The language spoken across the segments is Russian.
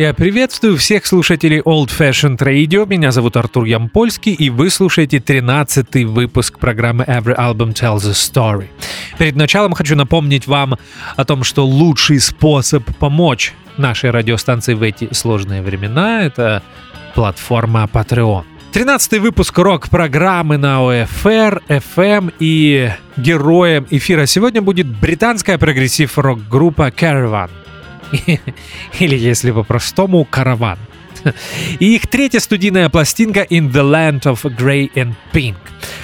Я приветствую всех слушателей Old Fashioned Radio. Меня зовут Артур Ямпольский, и вы слушаете 13-й выпуск программы Every Album Tells a Story. Перед началом хочу напомнить вам о том, что лучший способ помочь нашей радиостанции в эти сложные времена — это платформа Patreon. 13-й выпуск рок-программы на ОФР, FM и героем эфира сегодня будет британская прогрессив-рок-группа Caravan. Или, если по-простому, караван. И их третья студийная пластинка «In the Land of Grey and Pink».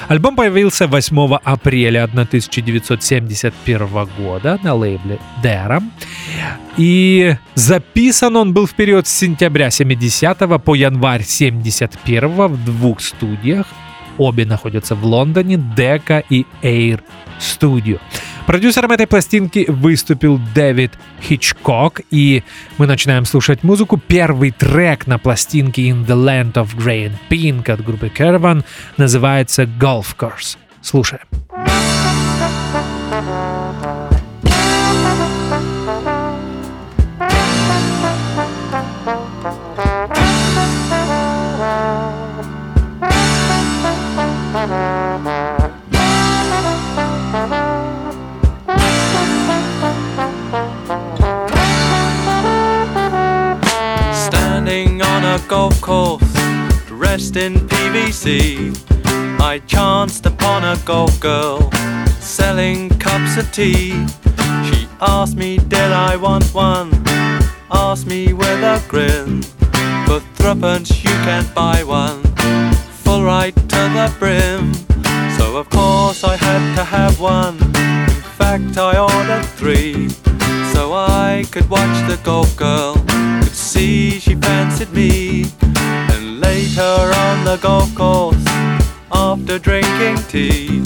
Альбом появился 8 апреля 1971 года на лейбле Dera. И записан он был в период с сентября 70 по январь 71 в двух студиях. Обе находятся в Лондоне, Дека и Air Studio. Продюсером этой пластинки выступил Дэвид Хичкок, и мы начинаем слушать музыку. Первый трек на пластинке In the Land of Grey and Pink от группы Caravan называется Golf Course. Слушаем. Golf course, dressed in PVC. I chanced upon a golf girl selling cups of tea. She asked me, did I want one? Asked me with a grin. For threepence you can buy one, full right to the brim. So of course I had to have one. In fact I ordered three, so I could watch the golf girl could see she fancied me. And later on the golf course, after drinking tea,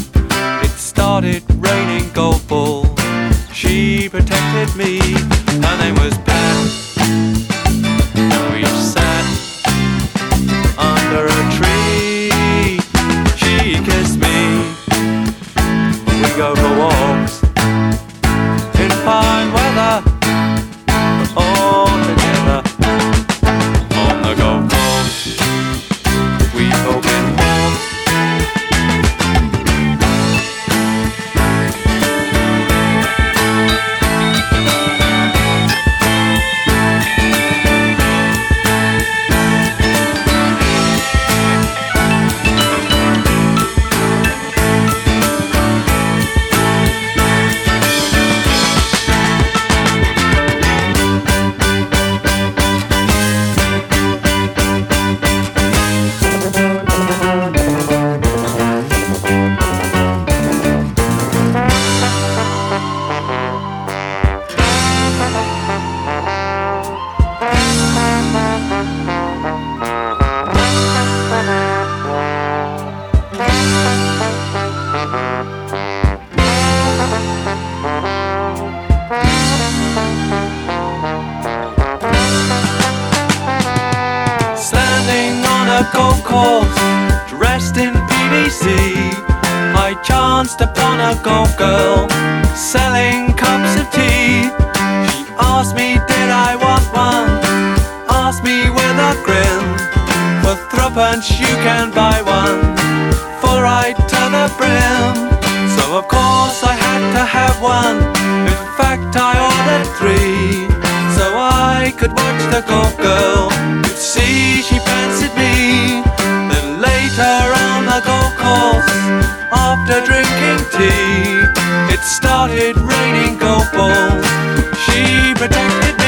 it started raining golf balls. She protected me, her name was Pat. We sat under a tree. She kissed me. We go for walks in fine the concourse, dressed in PVC. I chanced upon a gold girl selling cups of tea. She asked me, Did I want one? Asked me with a grin. For threepence, you can buy one, full right to the brim. So, of course, I had to have one. In fact, I ordered three. So I could watch the gold girl, could see she fancied me cargo calls after drinking tea. It started raining gold balls. She protected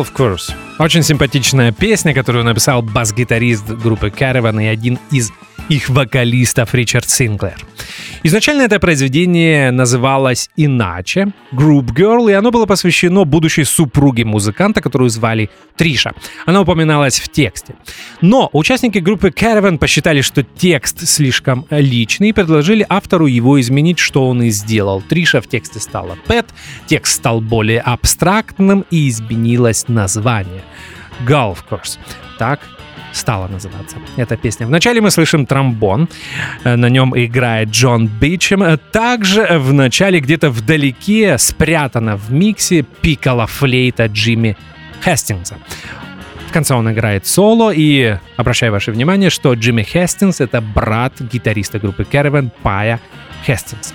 of course. Очень симпатичная песня, которую написал бас-гитарист группы Caravan и один из их вокалистов Ричард Синклер. Изначально это произведение называлось иначе Group Girl, и оно было посвящено будущей супруге музыканта, которую звали Триша. Она упоминалась в тексте. Но участники группы Caravan посчитали, что текст слишком личный и предложили автору его изменить, что он и сделал. Триша в тексте стала Пэт, текст стал более абстрактным и изменилось название. Golf Course. Так стала называться эта песня. Вначале мы слышим тромбон, э, на нем играет Джон Бичем. Также в начале где-то вдалеке спрятана в миксе пикала флейта Джимми Хестингса. В конце он играет соло, и обращаю ваше внимание, что Джимми Хестингс — это брат гитариста группы Caravan Пая Хестингс.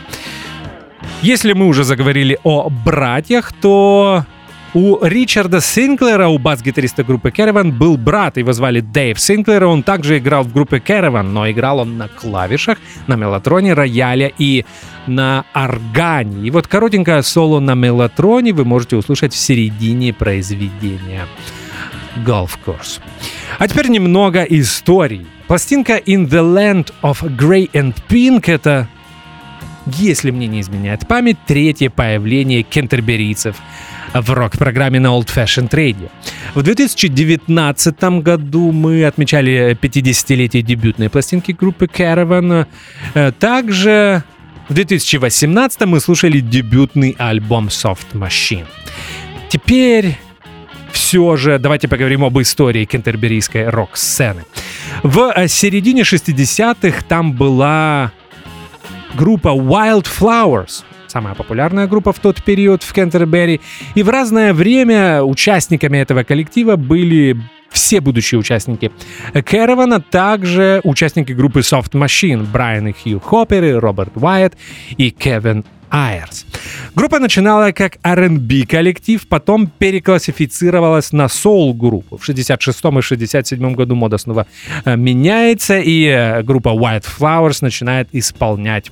Если мы уже заговорили о братьях, то у Ричарда Синклера, у бас-гитариста группы Caravan, был брат, его звали Дэйв Синклер, он также играл в группе Caravan, но играл он на клавишах, на мелатроне, рояле и на органе. И вот коротенькое соло на мелатроне вы можете услышать в середине произведения. Golf Course. А теперь немного историй. Пластинка In the Land of Grey and Pink — это если мне не изменяет память, третье появление кентерберийцев в рок-программе на Old Fashioned Radio. В 2019 году мы отмечали 50-летие дебютной пластинки группы Caravan. Э, также в 2018 мы слушали дебютный альбом Soft Machine. Теперь все же давайте поговорим об истории кентерберийской рок-сцены. В э, середине 60-х там была группа Wildflowers, самая популярная группа в тот период в Кентербери. И в разное время участниками этого коллектива были все будущие участники Кэрована, также участники группы Soft Machine, Брайан и Хью Хопперы, Роберт Уайт и Кевин Айрс. Группа начинала как R&B коллектив, потом переклассифицировалась на соул-группу. В 66 и 67 году мода снова э, меняется, и э, группа White Flowers начинает исполнять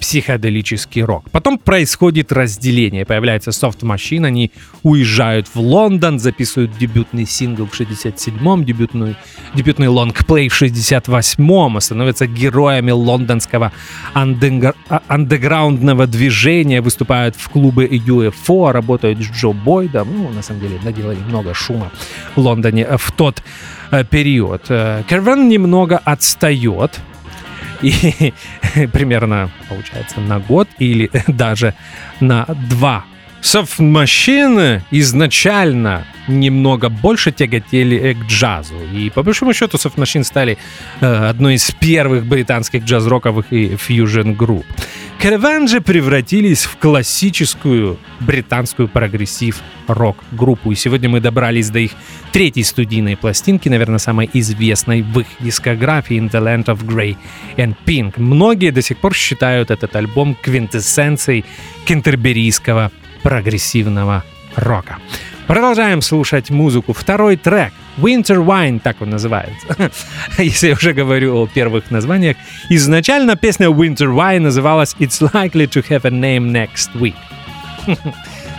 психоделический рок. Потом происходит разделение. Появляется Soft Machine, они уезжают в Лондон, записывают дебютный сингл в 67-м, дебютный, дебютный лонгплей в 68-м, становятся героями лондонского андегр, а, андеграундного движения, выступают в клубы UFO, работают с Джо Бойдом. Ну, на самом деле, наделали много шума в Лондоне в тот э, период. Caravan немного отстает и примерно, получается, на год или даже на два. Soft Machine изначально немного больше тяготели к джазу. И по большому счету Soft стали э, одной из первых британских джаз-роковых и фьюжн-групп. Caravan превратились в классическую британскую прогрессив-рок-группу. И сегодня мы добрались до их третьей студийной пластинки, наверное, самой известной в их дискографии In the Land of Grey and Pink. Многие до сих пор считают этот альбом квинтэссенцией кентерберийского прогрессивного рока. Продолжаем слушать музыку. Второй трек Winter Wine, так он называется. Если я уже говорю о первых названиях. Изначально песня Winter Wine называлась It's Likely to Have a Name Next Week.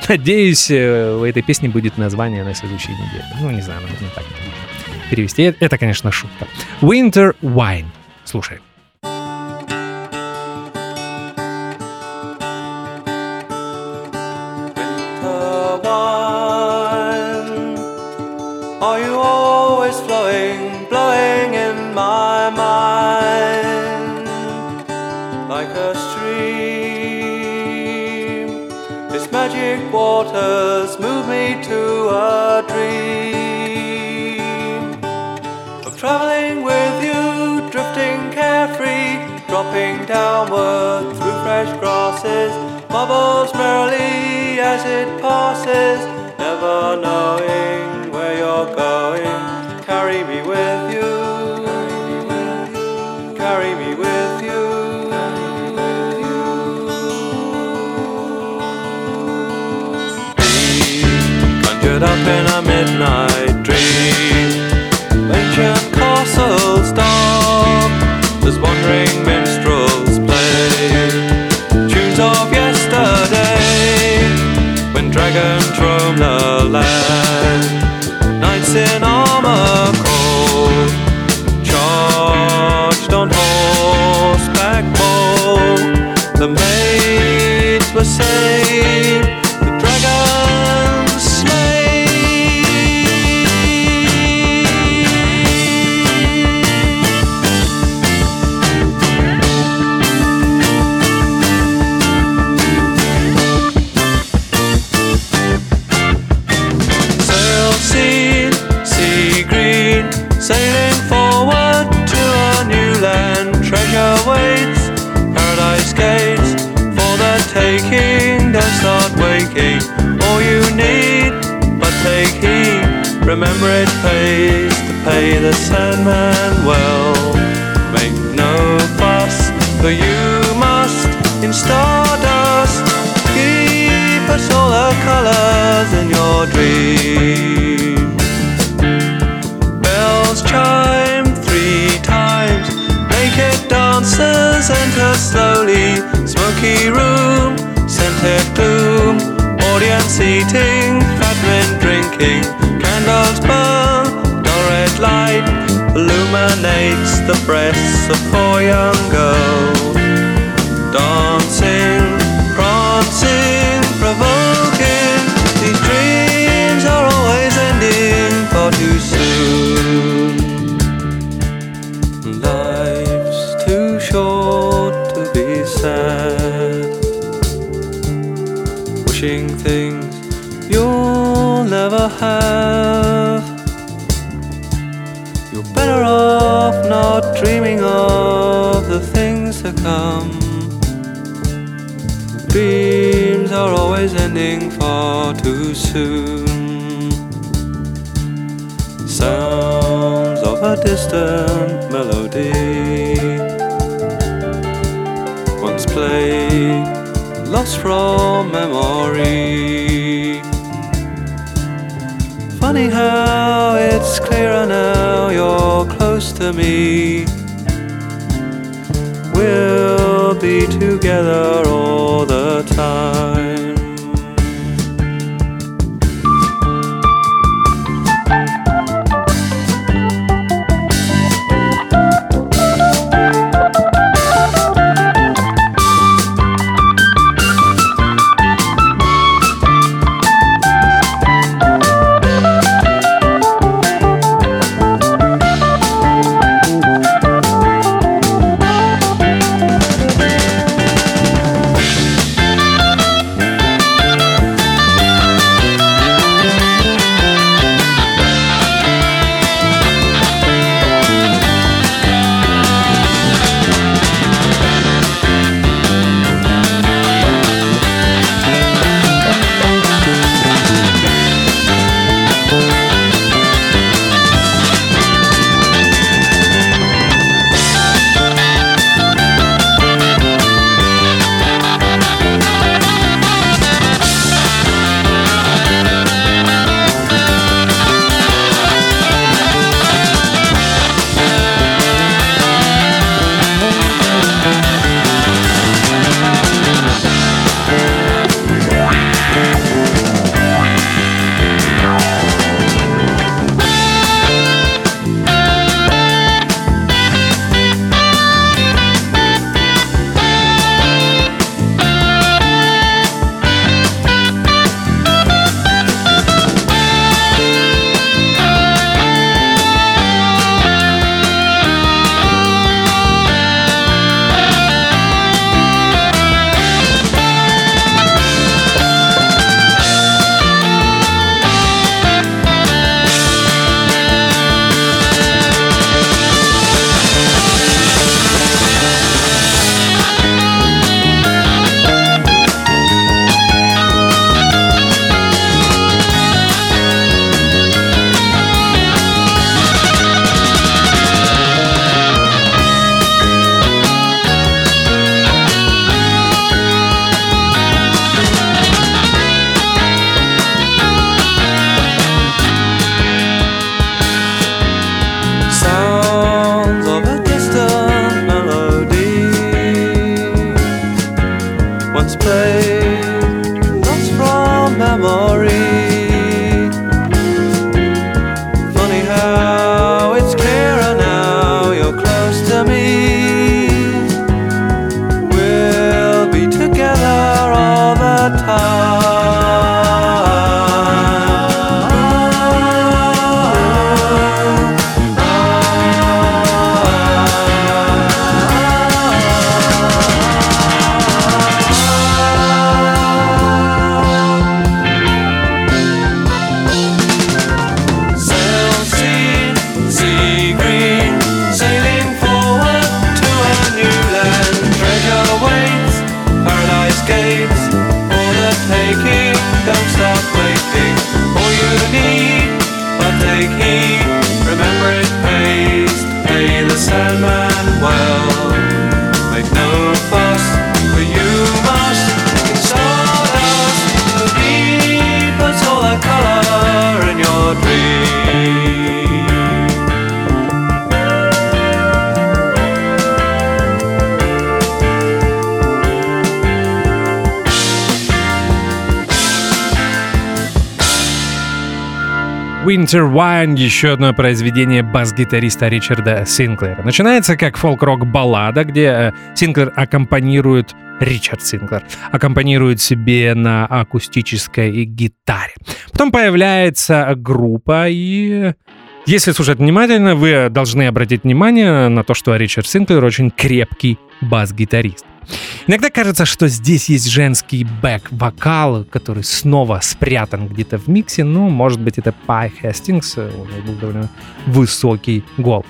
Надеюсь, э, у этой песни будет название на следующей неделе. Ну, не знаю, наверное, так перевести. Это, конечно, шутка. Winter Wine. Слушай. Waters move me to a dream of traveling with you, drifting carefree, dropping downward through fresh grasses, bubbles merrily as it passes, never knowing in a midnight dream. Ancient castles dark, as wandering minstrels play tunes of yesterday. When dragons Remember it pays to pay the Sandman well. Make no fuss, for you must in stardust keep us all the colors in your dream. Bells chime three times, naked dancers enter slowly. Smoky room, scented gloom, audience eating, fat men drinking, candles burn, dull red light illuminates the breasts of four young girls. Dancing, prancing, provoking, to come. Dreams are always ending far too soon. Sounds of a distant melody. Once played, lost from memory. Funny how it's clearer now you're close to me. We'll be together all the time. Winter Wine, еще одно произведение бас-гитариста Ричарда Синклера. Начинается как фолк-рок баллада, где э, Синклер аккомпанирует Ричард Синклер аккомпанирует себе на акустической гитаре. Потом появляется группа, и если слушать внимательно, вы должны обратить внимание на то, что Ричард Синклер очень крепкий бас-гитарист. Иногда кажется, что здесь есть женский бэк-вокал, который снова спрятан где-то в миксе. Ну, может быть, это Пай Хестингс, него был довольно высокий голос.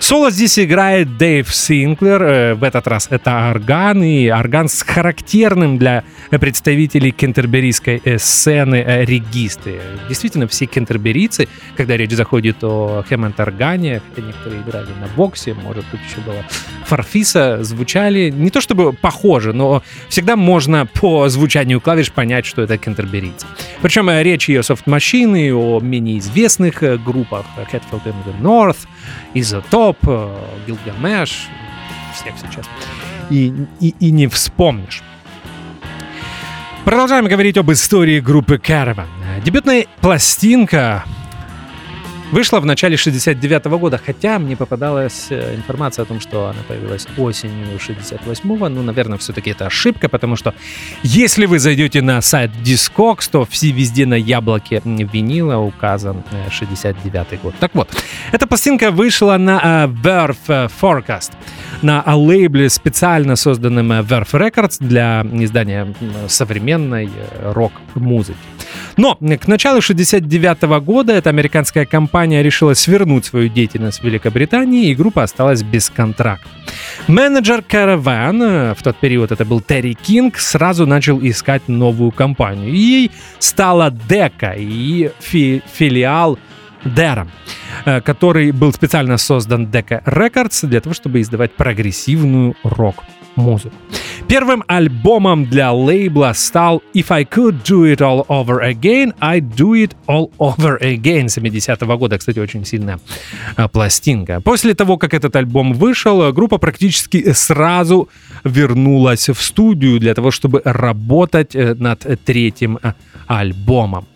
Соло здесь играет Дэйв Синклер, э, в этот раз это орган, и орган с характерным для представителей кентерберийской э, сцены э, регисты. Действительно, все кентерберийцы, когда речь заходит о хэммонд-органе, хотя некоторые играли на боксе, может быть, еще было фарфиса, звучали не то чтобы похоже, но всегда можно по звучанию клавиш понять, что это кентерберийцы. Причем речь и о и о менее известных группах Hatfield the North, Изотоп, Гилгамеш, всех сейчас. И, и, и не вспомнишь. Продолжаем говорить об истории группы Caravan. Дебютная пластинка Вышла в начале 69 года, хотя мне попадалась э, информация о том, что она появилась осенью 68-го. Ну, наверное, все-таки это ошибка, потому что если вы зайдете на сайт Discogs, то все везде на яблоке винила указан 69 э, год. Так вот, эта пластинка вышла на uh, Verve Forecast, на лейбле, специально созданном Verve Records для издания современной рок-музыки. Но к началу 69 года эта американская компания решила свернуть свою деятельность в Великобритании, и группа осталась без контракта. Менеджер Caravan, э, в тот период это был Терри Кинг, сразу начал искать новую компанию. Ей стала Дека и фи филиал Дером, э, который был специально создан Дека Records для того, чтобы издавать прогрессивную рок музыку. Первым альбомом для лейбла стал If I Could Do It All Over Again, I'd Do It All Over Again 70-го года. Кстати, очень сильная а, пластинка. После того, как этот альбом вышел, группа практически сразу вернулась в студию для того, чтобы работать э, над третьим а, альбомом.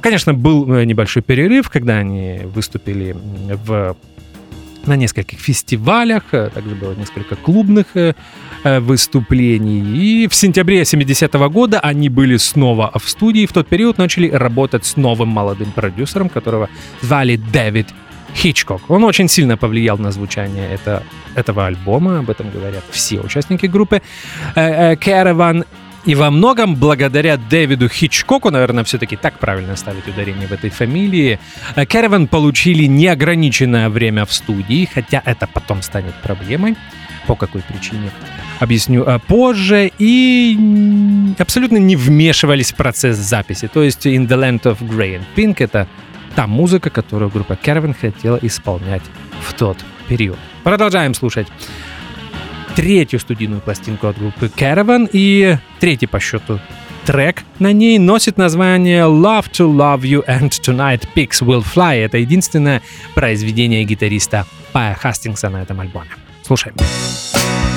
Конечно, был э, небольшой перерыв, когда они выступили в на нескольких фестивалях, э, также было несколько клубных э, э, выступлений. И в сентябре 70-го года они были снова в студии. В тот период начали работать с новым молодым продюсером, которого звали Дэвид Хичкок. Он очень сильно повлиял на звучание это, этого альбома, об этом говорят все участники группы. Caravan и во многом благодаря Дэвиду Хичкоку, наверное, все-таки так правильно ставить ударение в этой фамилии, Caravan получили неограниченное время в студии, хотя это потом станет проблемой. По какой причине? Объясню а, позже. И абсолютно не вмешивались в процесс записи. То есть In the Land of Grey and Pink это та музыка, которую группа Caravan хотела исполнять в тот период. Продолжаем слушать третью студийную пластинку от группы Caravan и третий по счету трек на ней носит название Love to Love You and Tonight Pigs Will Fly. Это единственное произведение гитариста Пая Хастингса на этом альбоме. Слушаем. Слушаем.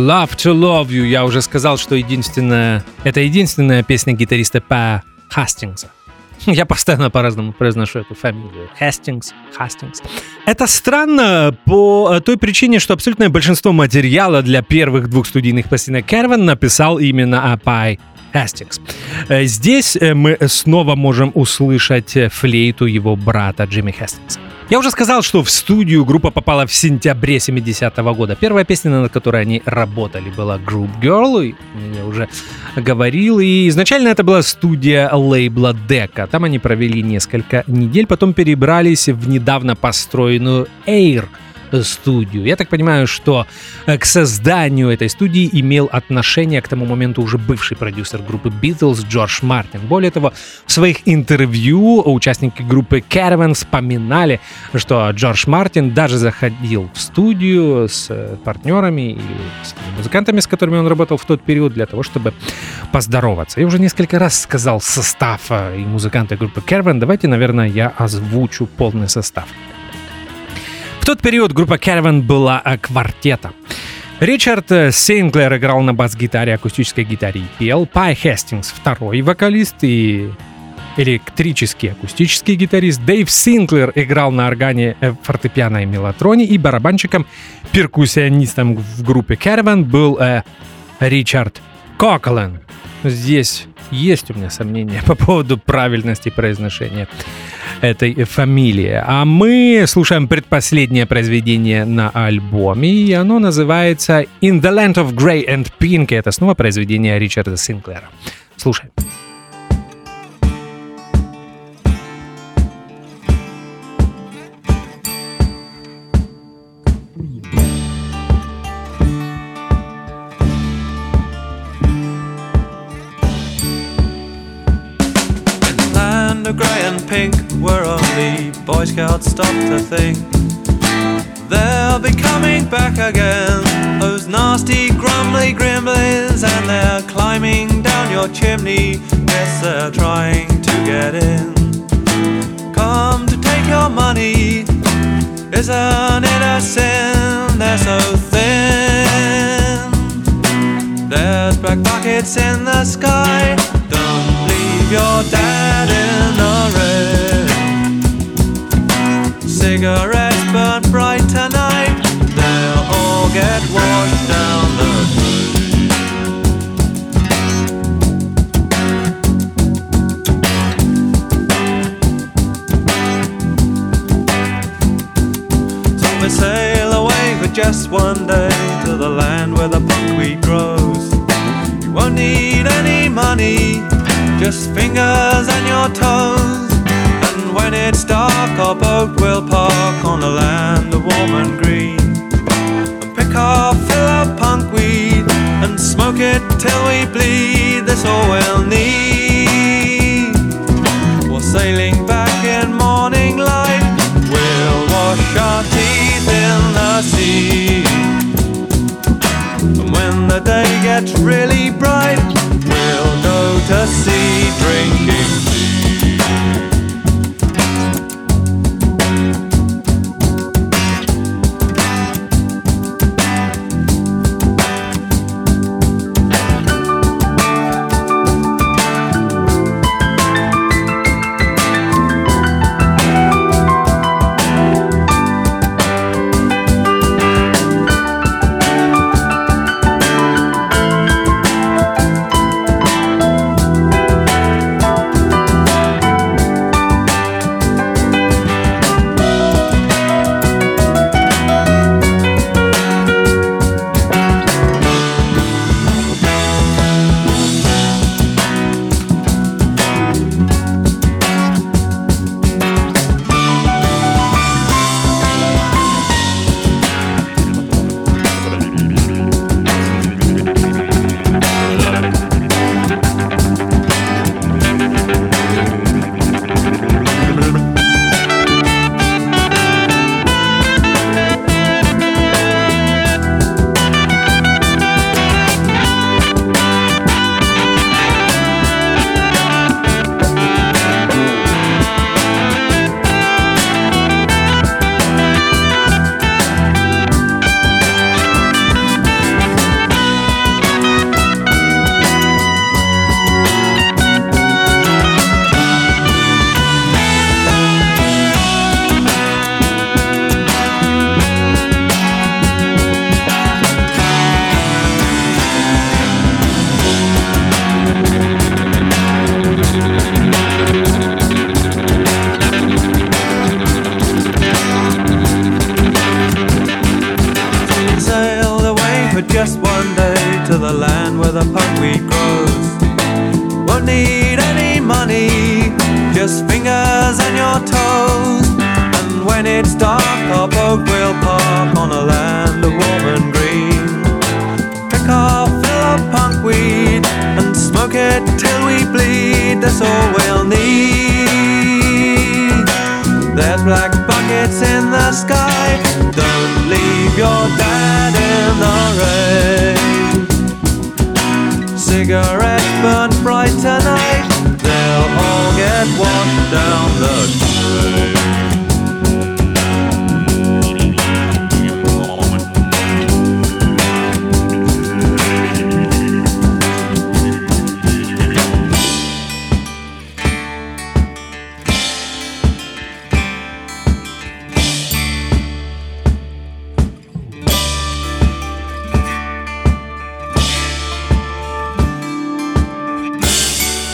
Love to Love You. Я уже сказал, что единственная, это единственная песня гитариста Па Хастингса. Я постоянно по-разному произношу эту фамилию. Хастингс, Хастингс. Это странно по той причине, что абсолютное большинство материала для первых двух студийных пластинок Кервин написал именно Апай Хастингс. Здесь э, мы снова можем услышать флейту его брата Джимми Хастингса. Я уже сказал, что в студию группа попала в сентябре 70-го года. Первая песня, над которой они работали, была Group Girl, я уже говорил. И изначально это была студия лейбла Дека. Там они провели несколько недель, потом перебрались в недавно построенную Air — студию. Я так понимаю, что э, к созданию этой студии имел отношение к тому моменту уже бывший продюсер группы Beatles Джордж Мартин. Более того, в своих интервью участники группы Caravan вспоминали, что Джордж Мартин даже заходил в студию с э, партнерами и с музыкантами, с которыми он работал в тот период, для того, чтобы поздороваться. Я уже несколько раз сказал состав э, и музыканты группы Caravan. Давайте, наверное, я озвучу полный состав. В тот период группа Caravan была э, квартетом. Ричард э, Синклер играл на бас-гитаре, акустической гитаре и пел. Пай Хестингс второй вокалист и электрический акустический гитарист. Дэйв Синклер играл на органе, э, фортепиано и мелатроне. И барабанщиком, перкуссионистом в группе Caravan был э, Ричард Коклен. Здесь есть у меня сомнения по поводу правильности произношения этой фамилии. А мы слушаем предпоследнее произведение на альбоме, и оно называется «In the Land of Grey and Pink». Это снова произведение Ричарда Синклера. Слушаем. pink Boy Scouts stop to think. They'll be coming back again. Those nasty grumbly gremlins And they're climbing down your chimney. Yes, they're trying to get in. Come to take your money. Isn't it a sin? They're so thin. There's black pockets in the sky. Don't leave your dad cigarettes burn bright tonight. They'll all get washed down the drain. So we sail away for just one day to the land where the buckwheat grows. You won't need any money, just fingers and your toes when it's dark, our boat will park on a land of warm and green. And pick our fill of punkweed and smoke it till we bleed. That's all we'll need. We're sailing back in morning light. We'll wash our teeth in the sea. And when the day gets really bright, we'll go to sea drinking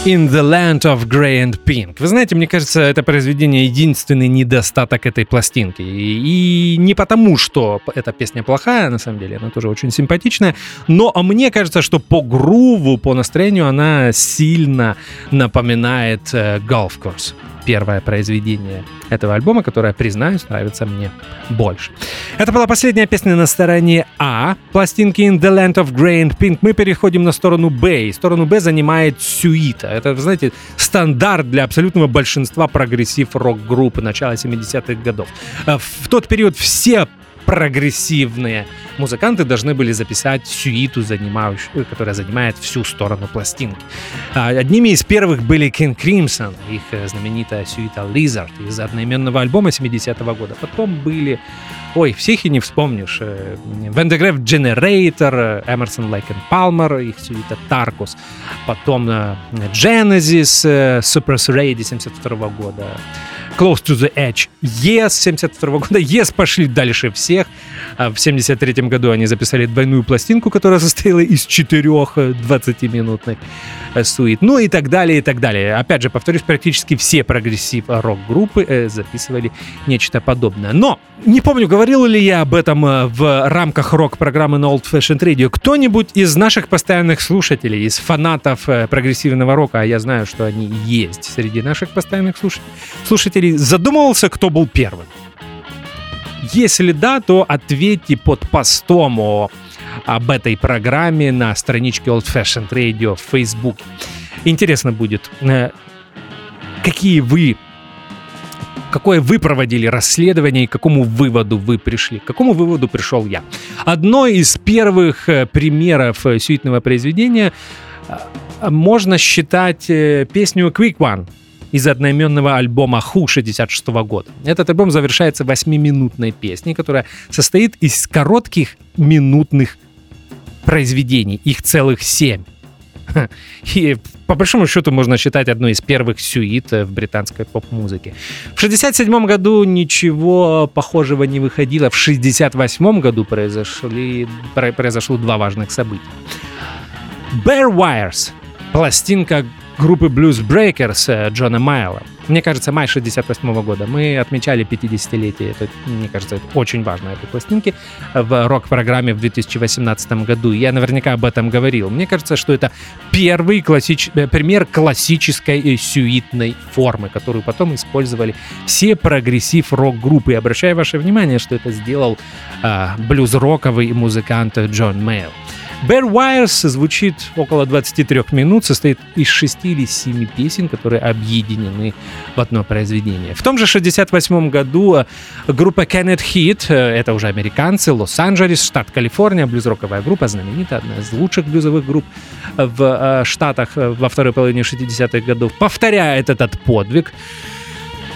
In the Land of Grey and Pink. Вы знаете, мне кажется, это произведение единственный недостаток этой пластинки. И, не потому, что эта песня плохая, на самом деле, она тоже очень симпатичная, но мне кажется, что по груву, по настроению она сильно напоминает э, Golf Girl первое произведение этого альбома, которое, признаюсь, нравится мне больше. Это была последняя песня на стороне А пластинки In the Land of Grey and Pink. Мы переходим на сторону Б. Сторону Б занимает Сюита. Это, знаете, стандарт для абсолютного большинства прогрессив рок-группы начала 70-х годов. Э, в тот период все прогрессивные музыканты должны были записать сюиту, занимающую, которая занимает всю сторону пластинки. А, одними из первых были King Crimson, их э, знаменитая сюита Lizard из одноименного альбома 70-го года. Потом были Ой, всех и не вспомнишь. Van der Graaf Generator, Emerson, Lake & Palmer, их сюита Tarkus. Потом э, Genesis, э, Supper's Ready 72 года. Close to the Edge, Yes 72 года. Yes пошли дальше всех. А в 73 году они записали двойную пластинку, которая состояла из четырех 20-минутных э, суит. Ну и так далее, и так далее. Опять же, повторюсь, практически все прогрессив рок-группы э, записывали нечто подобное. Но не помню, говорил ли я об этом э, в рамках рок-программы на Old Fashioned Radio. Кто-нибудь из наших постоянных слушателей, из фанатов прогрессивного рока, а я знаю, что они есть среди наших постоянных слушателей, слушателей задумывался, кто был первым? Если да, то ответьте под постом о, об этой программе на страничке Old Fashioned Radio в Facebook. Интересно будет, э, какие вы какое вы проводили расследование и к какому выводу вы пришли. К какому выводу пришел я. Одно из первых э, примеров э, сюитного произведения можно считать песню Quick One из одноименного альбома Ху 66 года. Этот альбом завершается восьмиминутной песней, которая состоит из коротких минутных произведений, их целых семь. И по большому счету можно считать одной из первых сюит в британской поп-музыке. В 67 году ничего похожего не выходило. В 68 году произошли, произошло два важных события. Bare Wires, пластинка группы Bluesbreakers э, Джона Мейолла. Мне кажется, май 68 года. Мы отмечали 50-летие. Это, мне кажется, это очень важно этой пластинки в рок-программе в 2018 году. Я наверняка об этом говорил. Мне кажется, что это первый классич... Э, пример классической сюитной формы, которую потом использовали все прогрессив рок-группы. И обращаю ваше внимание, что это сделал э, блюз-роковый музыкант Джон Мейл. Bear Wires звучит около 23 минут, состоит из 6 или 7 песен, которые объединены в одно произведение. В том же 68 году э, группа Kenneth Heat, э, это уже американцы, Лос-Анджелес, штат Калифорния, блюз-роковая группа, знаменитая, одна из лучших блюзовых групп в э, Штатах во второй половине 60-х годов, повторяет этот подвиг.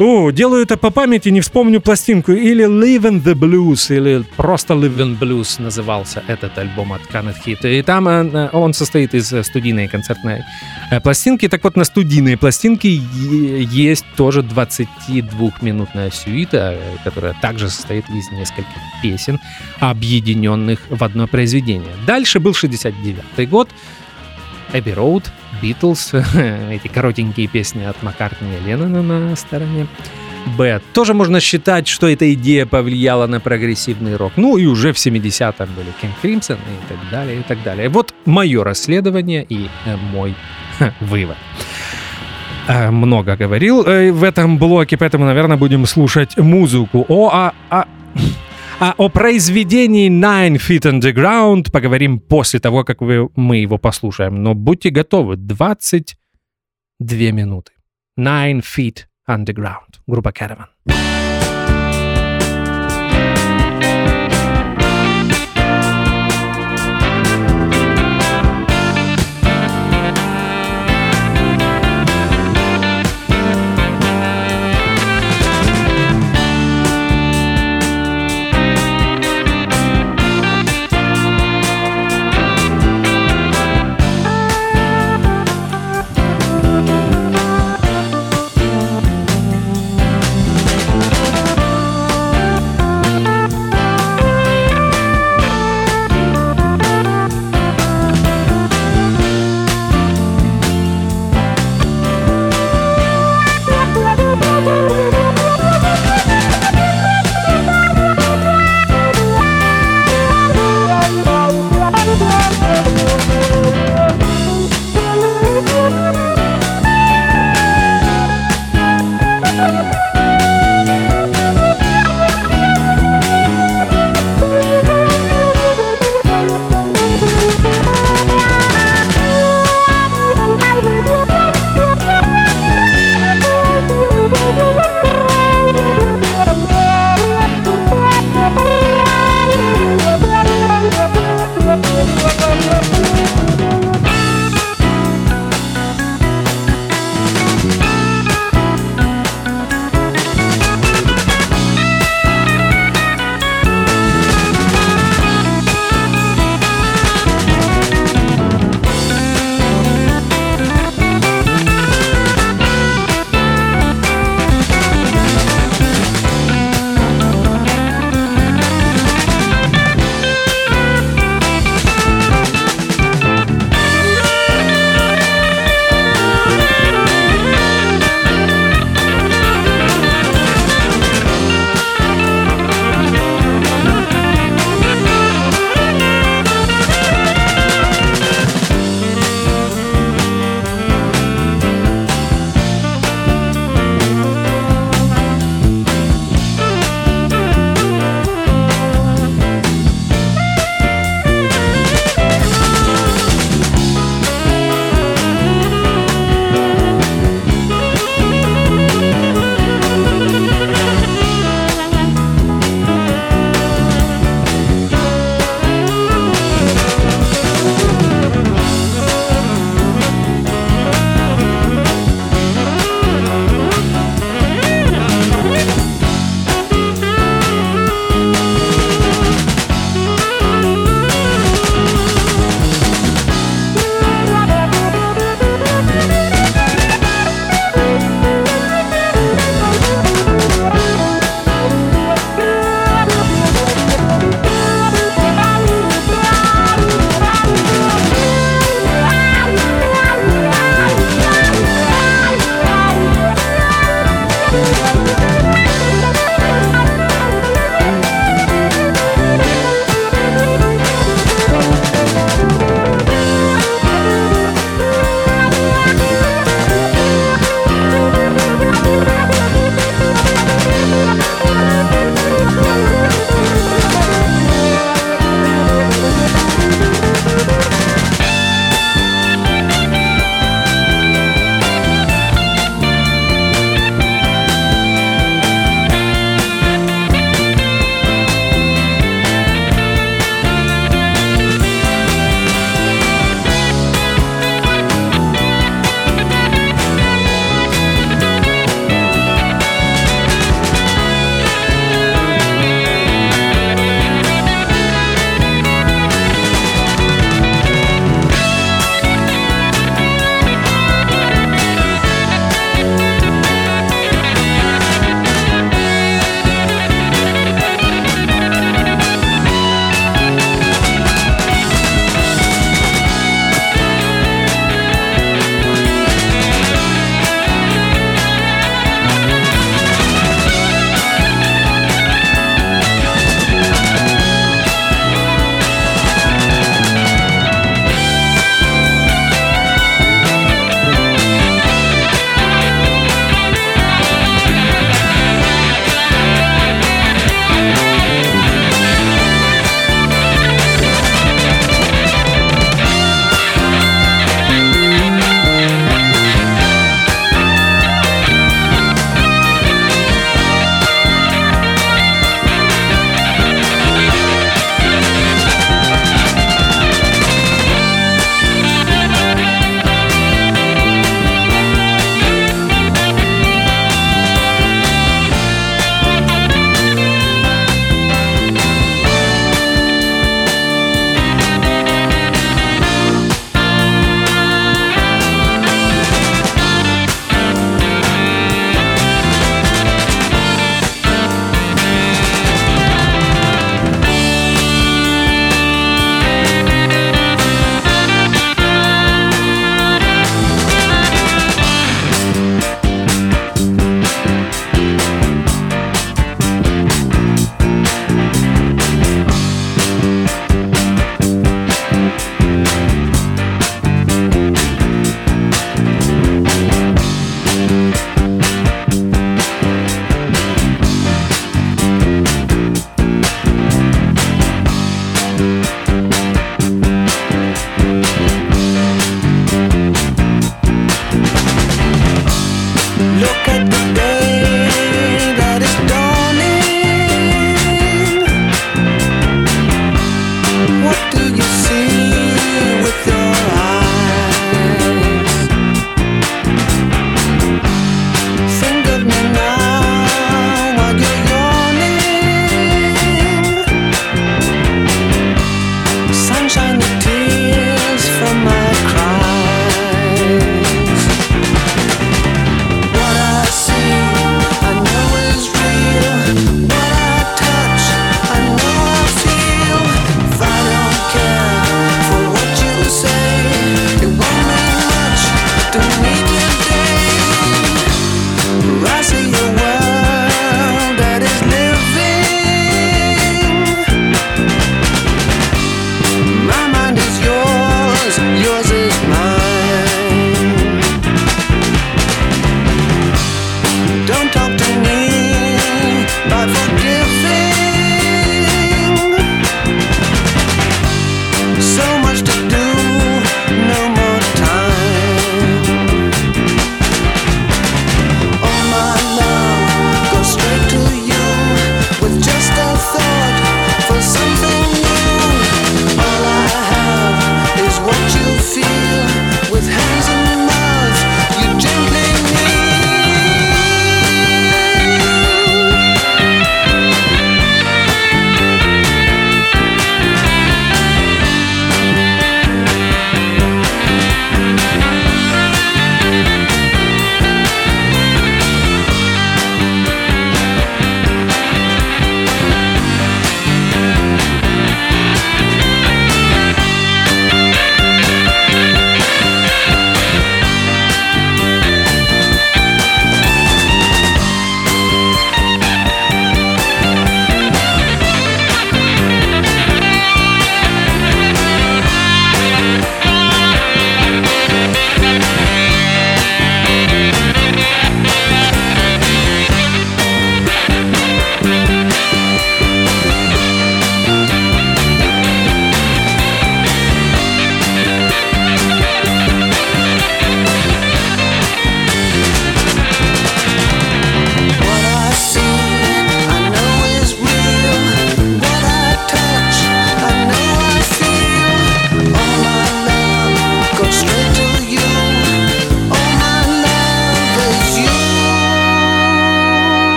О, делаю это по памяти, не вспомню пластинку. Или Live in the Blues, или просто Live in Blues назывался этот альбом от Kenneth Hit. И там э, он состоит из студийной концертной э, пластинки. Так вот, на студийной пластинке есть тоже 22-минутная сюита, которая также состоит из нескольких песен, объединенных в одно произведение. Дальше был 69 год, Эбби Роуд, Битлз, эти коротенькие песни от Маккартни и Леннона на стороне Bad. Тоже можно считать, что эта идея повлияла на прогрессивный рок. Ну и уже в 70-м были King Crimson и так далее, и так далее. Вот мое расследование и э, мой вывод. Э, много говорил э, в этом блоке, поэтому, наверное, будем слушать музыку. О, а, а, а о произведении Nine Feet Underground поговорим после того, как вы, мы его послушаем. Но будьте готовы, 22 минуты. Nine Feet Underground, группа Caravan.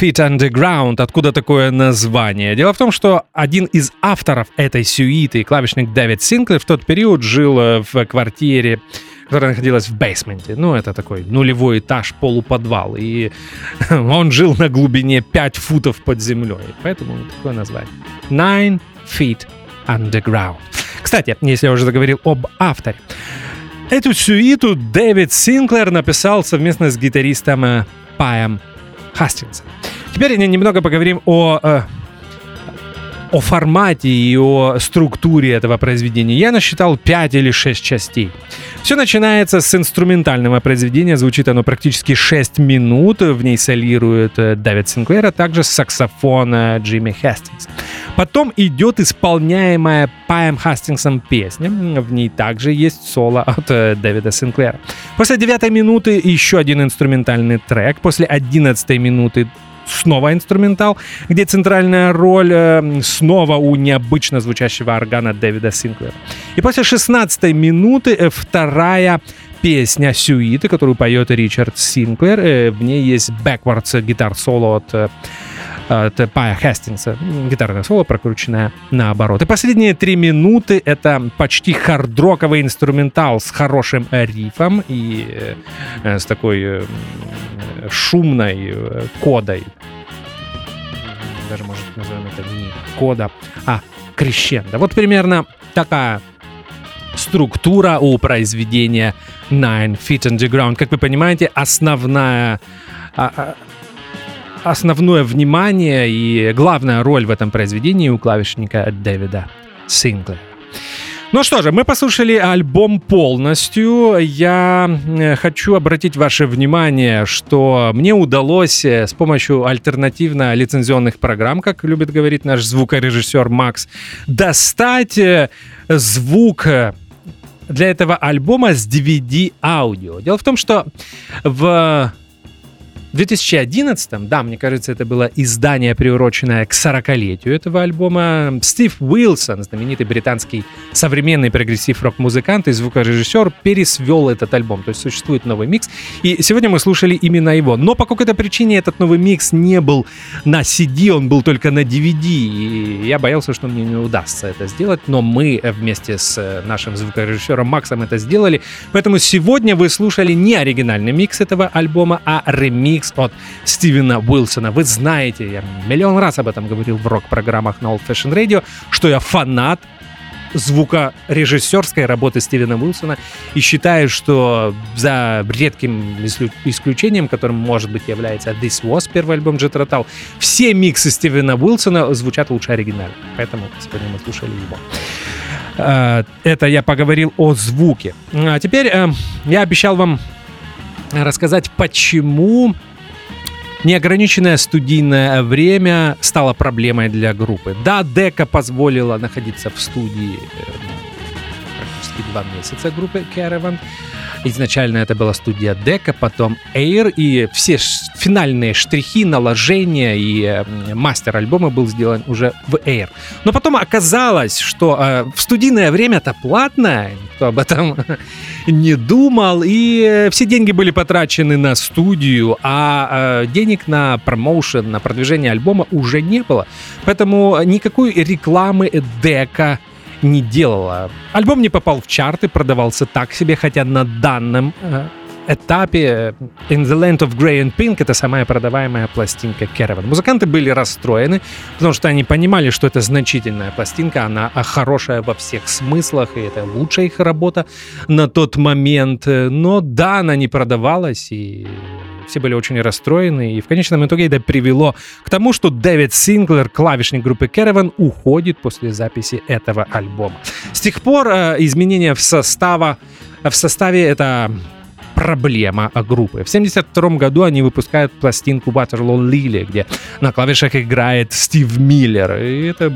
Feet Underground. Откуда такое название? Дело в том, что один из авторов этой сюиты, клавишник Дэвид Синклер, в тот период жил э, в квартире которая находилась в бейсменте. Ну, это такой нулевой этаж, полуподвал. И он жил на глубине 5 футов под землей. Поэтому такое название. Nine Feet Underground. Кстати, если я уже заговорил об авторе. Эту сюиту Дэвид Синклер написал совместно с гитаристом э, Паем Хастингсом. Теперь немного поговорим о э, о формате и о структуре этого произведения. Я насчитал 5 или 6 частей. Все начинается с инструментального произведения, звучит оно практически 6 минут, в ней солирует э, Дэвид Синклер, а также саксофон Джимми Хастингс. Потом идет исполняемая Паем Хастингсом песня, в ней также есть соло от э, Дэвида Синклера. После девятой минуты еще один инструментальный трек, после одиннадцатой минуты снова инструментал, где центральная роль э, снова у необычно звучащего органа Дэвида Синклера. И после 16 минуты э, вторая песня сюиты, которую поет Ричард Синклер. Э, в ней есть backwards гитар-соло от от Пая Хастингса. Гитарное соло, прокрученное наоборот. И последние три минуты — это почти хардроковый инструментал с хорошим рифом и э, с такой шумной э, кодой. Даже, может, назовем это не кода, а крещенда. Вот примерно такая структура у произведения Nine Feet Underground. Как вы понимаете, основная а, а, основное внимание и главная роль в этом произведении у клавишника Дэвида Синглера. Ну что же, мы послушали альбом полностью. Я э, хочу обратить ваше внимание, что мне удалось э, с помощью альтернативно-лицензионных программ, как любит говорить наш звукорежиссер Макс, достать э, звук для этого альбома с DVD-аудио. Дело в том, что в в 2011, да, мне кажется, это было издание, приуроченное к 40-летию этого альбома, Стив Уилсон, знаменитый британский современный прогрессив-рок-музыкант и звукорежиссер, пересвел этот альбом. То есть существует новый микс. И сегодня мы слушали именно его. Но по какой-то причине этот новый микс не был на CD, он был только на DVD. И я боялся, что мне не удастся это сделать. Но мы вместе с нашим звукорежиссером Максом это сделали. Поэтому сегодня вы слушали не оригинальный микс этого альбома, а ремикс ремикс от Стивена Уилсона. Вы знаете, я миллион раз об этом говорил в рок-программах на Old Fashioned Radio, что я фанат звукорежиссерской работы Стивена Уилсона и считаю, что за редким исключением, которым, может быть, является This Was, первый альбом Jet Rotal, все миксы Стивена Уилсона звучат лучше оригинала. Поэтому сегодня мы слушали его. Э, это я поговорил о звуке. А теперь э, я обещал вам рассказать, почему Неограниченное студийное время стало проблемой для группы. Да, Дека позволила находиться в студии практически два месяца группы Caravan. Изначально это была студия Дека, потом Air, и все финальные штрихи, наложения и мастер альбома был сделан уже в Air. Но потом оказалось, что э, в студийное время это платное, никто об этом не думал, и все деньги были потрачены на студию, а э, денег на промоушен, на продвижение альбома уже не было. Поэтому никакой рекламы Дека не делала. Альбом не попал в чарты, продавался так себе, хотя на данном э, этапе э, In the Land of Grey and Pink это самая продаваемая пластинка Керван. Музыканты были расстроены, потому что они понимали, что это значительная пластинка, она хорошая во всех смыслах, и это лучшая их работа на тот момент. Но да, она не продавалась, и все были очень расстроены, и в конечном итоге это привело к тому, что Дэвид Синглер, клавишник группы Caravan, уходит после записи этого альбома. С тех пор э, изменения в, состава, в составе это проблема группы. В 1972 году они выпускают пластинку Waterloo Lily, где на клавишах играет Стив Миллер. И это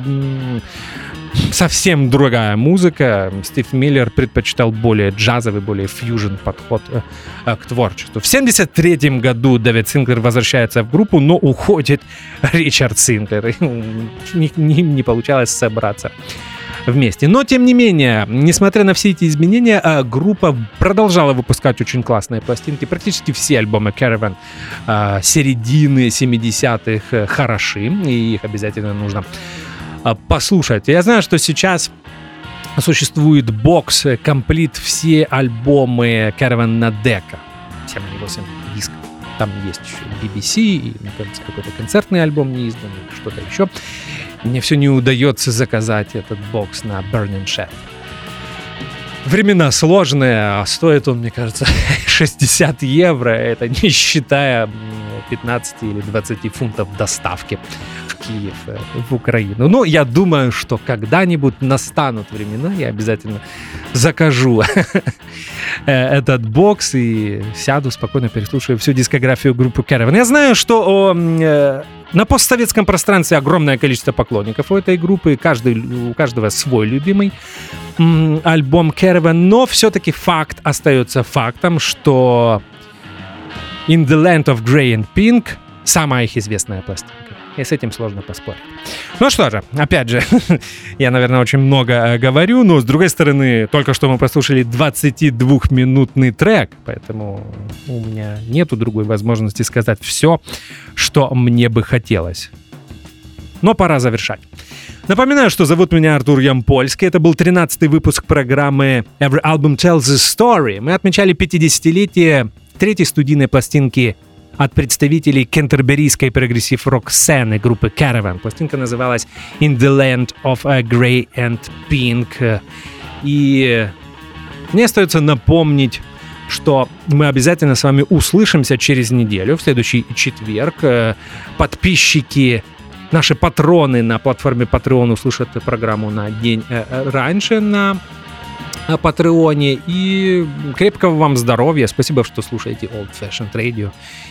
совсем другая музыка. Стив Миллер предпочитал более джазовый, более фьюжн подход э, э, к творчеству. В 1973 году Дэвид Синклер возвращается в группу, но уходит Ричард Синклер. Не, не, получалось собраться вместе. Но, тем не менее, несмотря на все эти изменения, э, группа продолжала выпускать очень классные пластинки. Практически все альбомы Caravan середины 70-х э, хороши, и их обязательно нужно послушать. Я знаю, что сейчас существует бокс комплит все альбомы Caravan на дека. 7 или 8 дисков. Там есть BBC, и, наконец, какой-то концертный альбом не издан, что-то еще. Мне все не удается заказать этот бокс на Burning Shed. Времена сложные, а стоит он, мне кажется, 60 евро. Это не считая 15 или 20 фунтов доставки в Киев, э, в Украину. Но я думаю, что когда-нибудь настанут времена, я обязательно закажу э, этот бокс и сяду спокойно переслушаю всю дискографию группы Caravan. Я знаю, что э, на постсоветском пространстве огромное количество поклонников у этой группы, каждый, у каждого свой любимый альбом Caravan, но все-таки факт остается фактом, что In the Land of Grey and Pink самая их известная пластинка. И с этим сложно поспорить. Ну что же, опять же, я, наверное, очень много э, говорю, но с другой стороны, только что мы послушали 22-минутный трек, поэтому у меня нету другой возможности сказать все, что мне бы хотелось. Но пора завершать. Напоминаю, что зовут меня Артур Ямпольский. Это был 13-й выпуск программы Every Album Tells a Story. Мы отмечали 50-летие третьей студийной пластинки от представителей кентерберийской прогрессив-рок сцены группы Caravan. Пластинка называлась In the Land of Grey and Pink. И мне остается напомнить, что мы обязательно с вами услышимся через неделю, в следующий четверг. Подписчики Наши патроны на платформе Patreon услышат программу на день э, э, раньше на Патреоне. И крепкого вам здоровья. Спасибо, что слушаете Old Fashioned Radio.